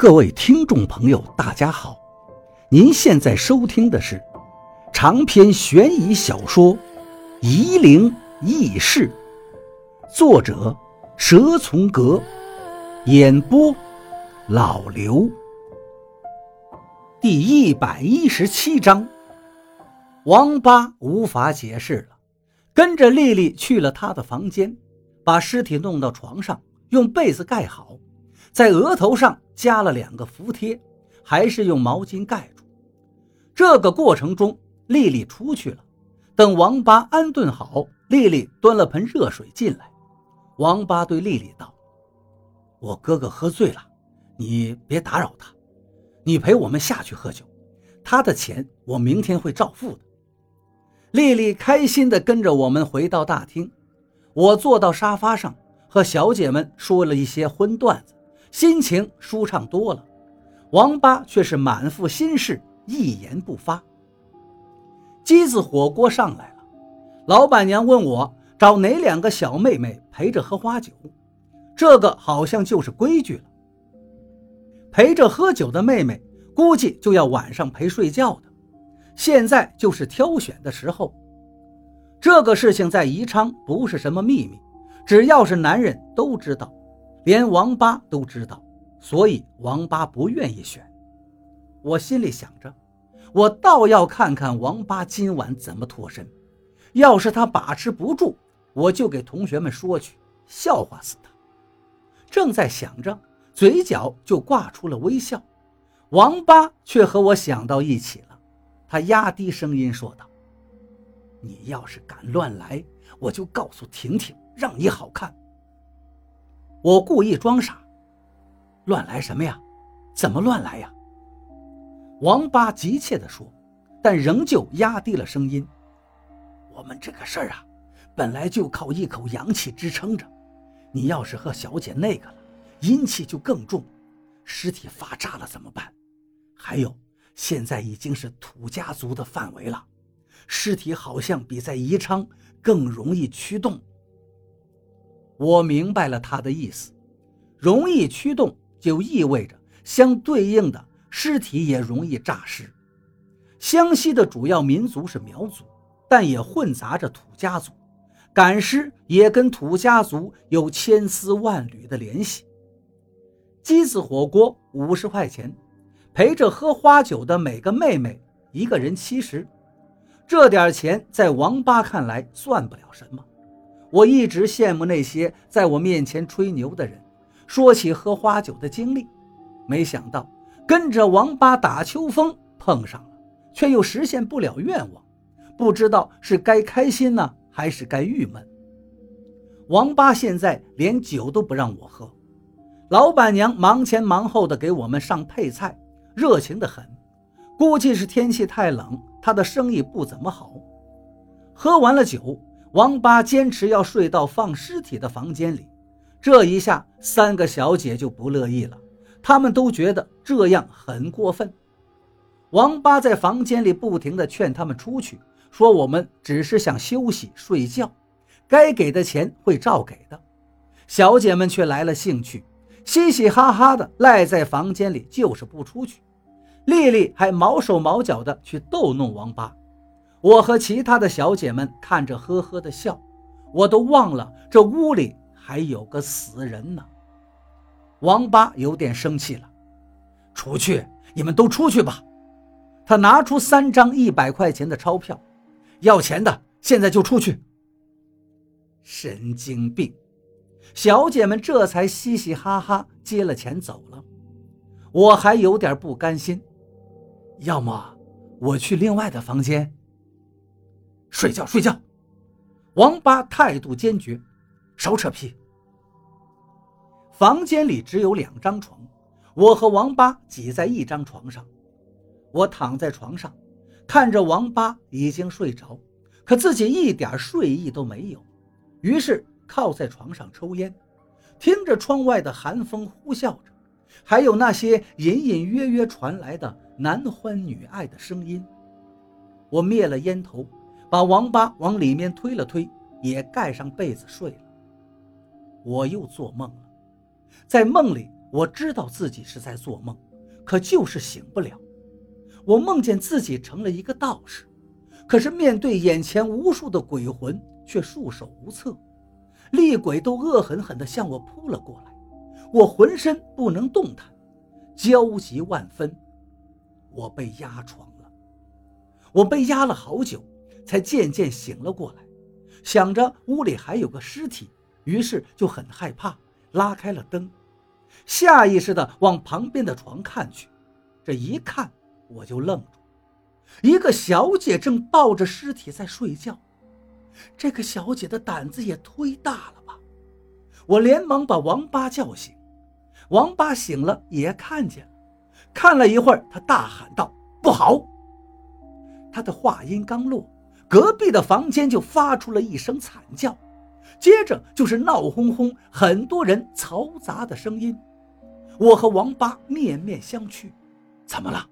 各位听众朋友，大家好！您现在收听的是长篇悬疑小说《夷陵轶事》，作者蛇从阁，演播老刘。第一百一十七章，王八无法解释了，跟着丽丽去了他的房间，把尸体弄到床上，用被子盖好。在额头上加了两个符贴，还是用毛巾盖住。这个过程中，丽丽出去了。等王八安顿好，丽丽端了盆热水进来。王八对丽丽道：“我哥哥喝醉了，你别打扰他，你陪我们下去喝酒。他的钱我明天会照付的。”丽丽开心地跟着我们回到大厅。我坐到沙发上，和小姐们说了一些荤段子。心情舒畅多了，王八却是满腹心事，一言不发。鸡子火锅上来了，老板娘问我找哪两个小妹妹陪着喝花酒，这个好像就是规矩了。陪着喝酒的妹妹，估计就要晚上陪睡觉的，现在就是挑选的时候。这个事情在宜昌不是什么秘密，只要是男人都知道。连王八都知道，所以王八不愿意选。我心里想着，我倒要看看王八今晚怎么脱身。要是他把持不住，我就给同学们说去，笑话死他。正在想着，嘴角就挂出了微笑。王八却和我想到一起了，他压低声音说道：“你要是敢乱来，我就告诉婷婷，让你好看。”我故意装傻，乱来什么呀？怎么乱来呀？王八急切地说，但仍旧压低了声音。我们这个事儿啊，本来就靠一口阳气支撑着，你要是和小姐那个了，阴气就更重，尸体发炸了怎么办？还有，现在已经是土家族的范围了，尸体好像比在宜昌更容易驱动。我明白了他的意思，容易驱动就意味着相对应的尸体也容易诈尸。湘西的主要民族是苗族，但也混杂着土家族，赶尸也跟土家族有千丝万缕的联系。鸡子火锅五十块钱，陪着喝花酒的每个妹妹一个人七十，这点钱在王八看来算不了什么。我一直羡慕那些在我面前吹牛的人，说起喝花酒的经历，没想到跟着王八打秋风碰上了，却又实现不了愿望，不知道是该开心呢，还是该郁闷。王八现在连酒都不让我喝，老板娘忙前忙后的给我们上配菜，热情的很，估计是天气太冷，她的生意不怎么好。喝完了酒。王八坚持要睡到放尸体的房间里，这一下三个小姐就不乐意了，她们都觉得这样很过分。王八在房间里不停地劝他们出去，说我们只是想休息睡觉，该给的钱会照给的。小姐们却来了兴趣，嘻嘻哈哈的赖在房间里，就是不出去。丽丽还毛手毛脚的去逗弄王八。我和其他的小姐们看着呵呵的笑，我都忘了这屋里还有个死人呢。王八有点生气了，出去，你们都出去吧。他拿出三张一百块钱的钞票，要钱的现在就出去。神经病！小姐们这才嘻嘻哈哈接了钱走了。我还有点不甘心，要么我去另外的房间。睡觉，睡觉！王八态度坚决，少扯皮。房间里只有两张床，我和王八挤在一张床上。我躺在床上，看着王八已经睡着，可自己一点睡意都没有，于是靠在床上抽烟，听着窗外的寒风呼啸着，还有那些隐隐约约传来的男欢女爱的声音。我灭了烟头。把王八往里面推了推，也盖上被子睡了。我又做梦了，在梦里，我知道自己是在做梦，可就是醒不了。我梦见自己成了一个道士，可是面对眼前无数的鬼魂，却束手无策。厉鬼都恶狠狠地向我扑了过来，我浑身不能动弹，焦急万分。我被压床了，我被压了好久，才渐渐醒了过来。想着屋里还有个尸体，于是就很害怕，拉开了灯，下意识地往旁边的床看去。这一看，我就愣住，一个小姐正抱着尸体在睡觉。这个小姐的胆子也忒大了吧！我连忙把王八叫醒，王八醒了也看见了，看了一会儿，他大喊道：“不好！”他的话音刚落，隔壁的房间就发出了一声惨叫，接着就是闹哄哄、很多人嘈杂的声音。我和王八面面相觑，怎么了？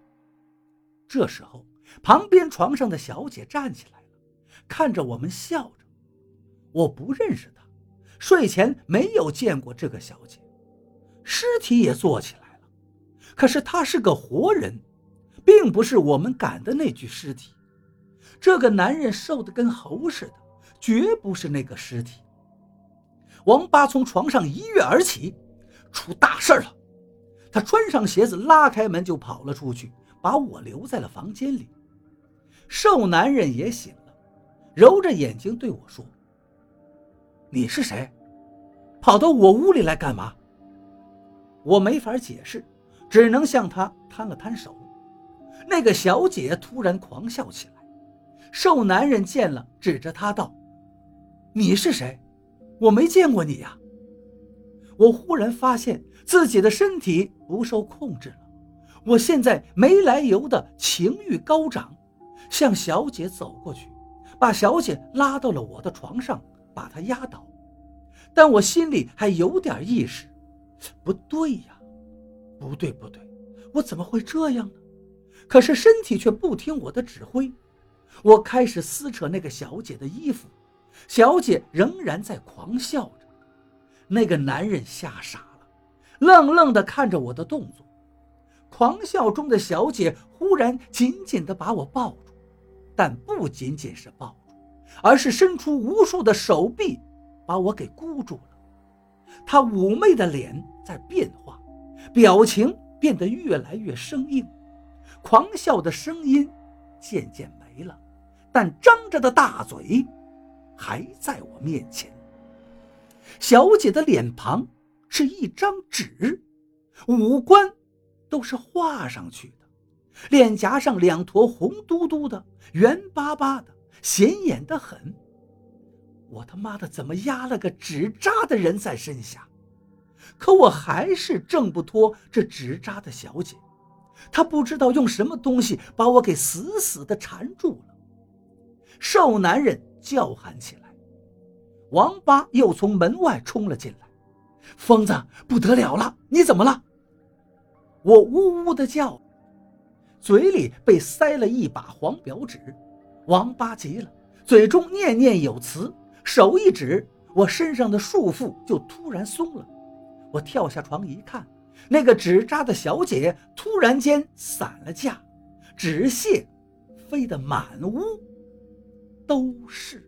这时候，旁边床上的小姐站起来了。看着我们笑着，我不认识她，睡前没有见过这个小姐，尸体也坐起来了，可是她是个活人，并不是我们赶的那具尸体。这个男人瘦得跟猴似的，绝不是那个尸体。王八从床上一跃而起，出大事了！他穿上鞋子，拉开门就跑了出去，把我留在了房间里。瘦男人也醒了。揉着眼睛对我说：“你是谁？跑到我屋里来干嘛？”我没法解释，只能向他摊了摊手。那个小姐突然狂笑起来。瘦男人见了，指着他道：“你是谁？我没见过你呀！”我忽然发现自己的身体不受控制了，我现在没来由的情欲高涨，向小姐走过去。把小姐拉到了我的床上，把她压倒，但我心里还有点意识，不对呀，不对不对，我怎么会这样呢？可是身体却不听我的指挥，我开始撕扯那个小姐的衣服，小姐仍然在狂笑着，那个男人吓傻了，愣愣地看着我的动作，狂笑中的小姐忽然紧紧地把我抱住。但不仅仅是抱住，而是伸出无数的手臂，把我给箍住了。她妩媚的脸在变化，表情变得越来越生硬，狂笑的声音渐渐了，但张着的大嘴还在我面前。小姐的脸庞是一张纸，五官都是画上去的。脸颊上两坨红嘟嘟的、圆巴巴的、显眼的很。我他妈的怎么压了个纸扎的人在身下？可我还是挣不脱这纸扎的小姐，他不知道用什么东西把我给死死的缠住了。瘦男人叫喊起来，王八又从门外冲了进来。疯子，不得了了，你怎么了？我呜呜的叫。嘴里被塞了一把黄表纸，王八急了，嘴中念念有词，手一指，我身上的束缚就突然松了。我跳下床一看，那个纸扎的小姐突然间散了架，纸屑飞得满屋都是。